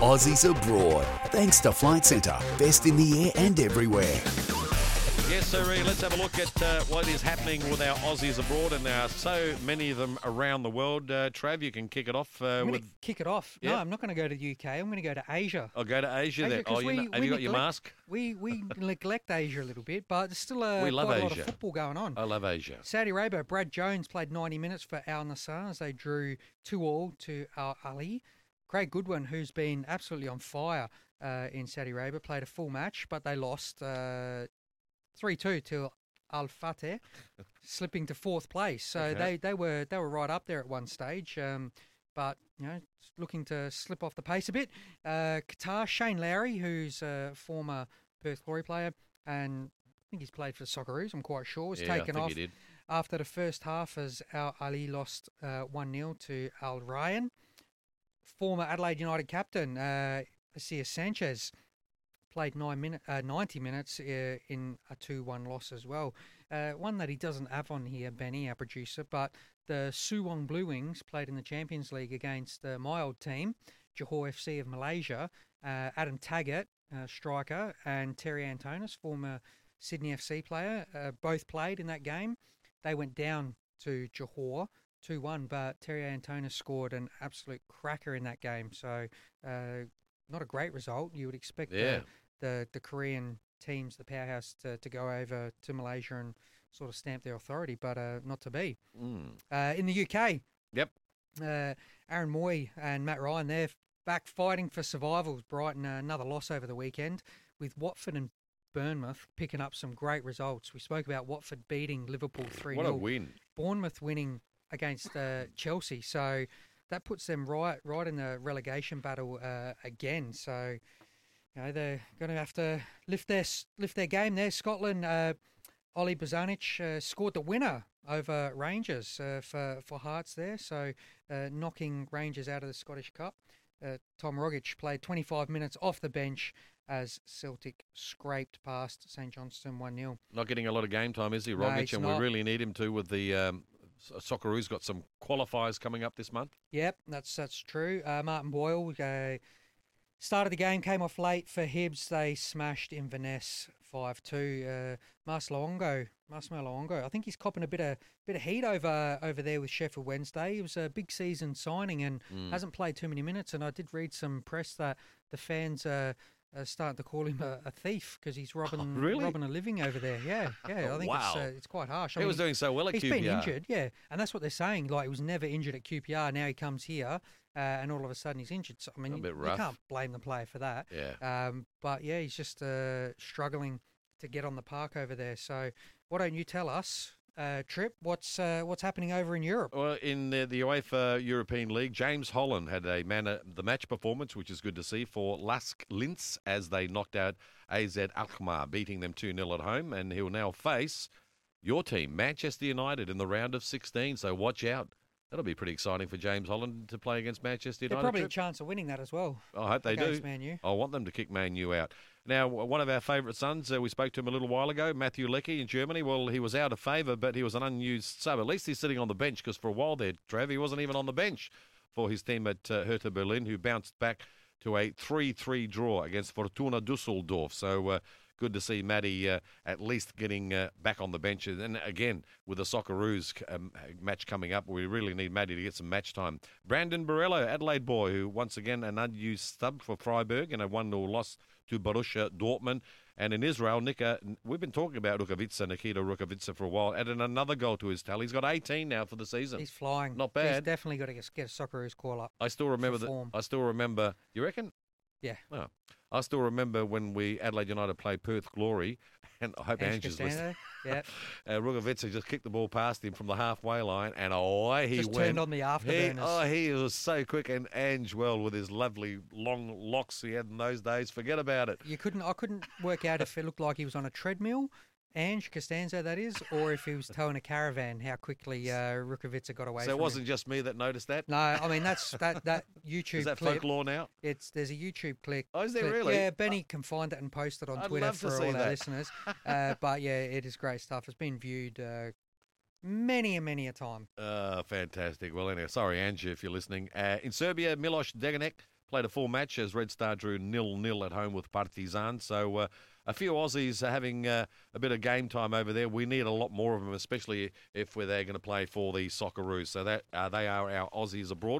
Aussies abroad. Thanks to Flight Centre, best in the air and everywhere. Yes, sir. Let's have a look at uh, what is happening with our Aussies abroad, and there are so many of them around the world. Uh, Trav, you can kick it off uh, I'm with. kick it off. Yeah. No, I'm not going to go to the UK. I'm going to go to Asia. I'll go to Asia. Asia, then. 'cause Oh, you we- know- have we you got your mask? We we neglect Asia a little bit, but there's still a, We love quite a lot Asia. of football going on. I love Asia. Saudi Arabia, Brad Jones played 90 minutes for Al Nassr as they drew 2 all to Al Ahli. Craig Goodwin, who's been absolutely on fire uh, in Saudi Arabia, played a full match, but they lost 3 2 to Al Fateh, slipping to fourth place. So Okay. they, they were they were right up there at one stage. Um, but you know, looking to slip off the pace a bit. Uh, Qatar, Shane Lowry, who's a former Perth Glory player, and I think he's played for the Socceroos. I'm quite sure was Yeah, taken off after the first half as Al Ahli lost uh, 1 0 to Al Rayyan. Former Adelaide United captain uh, Sanchez played nine minute, uh, 90 minutes uh, in a 2 1 loss as well. Uh, one that he doesn't have on here, Benny, our producer, but the Suwon Blue Wings played in the Champions League against uh, my old team, Johor FC of Malaysia. Uh, Adam Taggart, striker, and Terry Antonis, former Sydney FC player, uh, both played in that game. They went down to Johor 2 1, but Terry Antonis scored an absolute cracker in that game. So, uh, not a great result. You would expect Yeah. the, the, the Korean teams, the powerhouse, to, to go over to Malaysia and sort of stamp their authority, but uh, not to be. Mm. Uh, in the UK, Yep. uh, Aaron Mooy and Matt Ryan, they're back fighting for survival. Brighton, uh, another loss over the weekend, with Watford and Bournemouth picking up some great results. We spoke about Watford beating Liverpool 3 What a 0. win. Bournemouth winning against uh, Chelsea. So that puts them right right in the relegation battle uh, again. So you know they're going to have to lift their lift their game there. Scotland, uh, Ollie Bozanic uh, scored the winner over Rangers uh, for for Hearts there. So uh, knocking Rangers out of the Scottish Cup. Uh, Tom Rogic played 25 minutes off the bench as Celtic scraped past St Johnstone 1 0. Not getting a lot of game time, is he, No, Rogic? he's and not. we really need him to with the um, Socceroos got some qualifiers coming up this month. Yep, that's that's true. Uh, Martin Boyle uh, started the game, came off late for Hibs. They smashed Inverness five two. Uh, Massimo Luongo, Massimo Luongo. I think he's copping a bit of bit of heat over over there with Sheffield Wednesday. It was a big season signing and Mm. hasn't played too many minutes. And I did read some press that the fans. Uh, starting to call him a, a thief because he's robbing Oh, really? robbing a living over there. Yeah, yeah. I think Wow. it's uh, it's quite harsh. I he was doing so well at He's QPR. He's been injured, yeah, and that's what they're saying. Like he was never injured at QPR. Now he comes here, uh, and all of a sudden he's injured. So, I mean, A you, you can't blame the player for that. Yeah. Um, but yeah, he's just uh, struggling to get on the park over there. So why don't you tell us, uh, Trip, what's uh, what's happening over in Europe? Well, in the, the UEFA European League, James Holland had a man of the match performance, which is good to see for Lask Linz as they knocked out AZ Alkmaar, beating them 2 0 at home. And he'll now face your team, Manchester United, in the round of 16. So watch out. That'll be pretty exciting for James Holland to play against Manchester They're United. probably a chance of winning that as well. I hope they do. Man U. I want them to kick Man U out. Now, one of our favourite sons, uh, we spoke to him a little while ago, Matthew Leckie in Germany. Well, he was out of favour, but he was an unused sub. At least he's sitting on the bench because for a while there, Trav, he wasn't even on the bench for his team at uh, Hertha Berlin, who bounced back to a 3 3 draw against Fortuna Dusseldorf. So, uh, good to see Matty uh, at least getting uh, back on the bench. And again, with the Socceroos um, match coming up, we really need Matty to get some match time. Brandon Borrello, Adelaide boy, who once again an unused sub for Freiburg and a 1 0 loss to Borussia Dortmund. And in Israel, Nika, we've been talking about Rukavytsya, Nikita Rukavytsya for a while, added another goal to his tally. He's got 18 now for the season. He's flying. Not bad. He's definitely got to get, get a Socceroos call up. I still remember that. I still remember. You reckon? Yeah. Oh, I still remember when we Adelaide United played Perth Glory, and I hope Ange Ange listening. Yeah. Uh, Rukavytsya just kicked the ball past him from the halfway line, and away he Just went. turned on the He, afterburners. oh, he was so quick, and Ange, well, with his lovely long locks he had in those days, forget about it. You couldn't. I couldn't work out if it looked like he was on a treadmill, Ange Costanzo, that is, or if he was towing a caravan. How quickly uh, Rukavytsya got away. So it wasn't Him. just me that noticed that. No, I mean that's that that YouTube Is that clip. folklore now? It's there's a YouTube clip. Oh, is there clip- really? Yeah, Benny can find it and post it on I'd Twitter for all that. our listeners. Uh, but yeah, it is great stuff. It's been viewed uh, many and many a time. Uh, fantastic. Well, anyway, sorry, Ange, if you're listening. Uh, in Serbia, Milos Degenek played a full match as Red Star drew nil nil at home with Partizan. So uh, a few Aussies are having uh, a bit of game time over there. We need a lot more of them, especially if we're they're going to play for the Socceroos. So that uh, they are our Aussies abroad.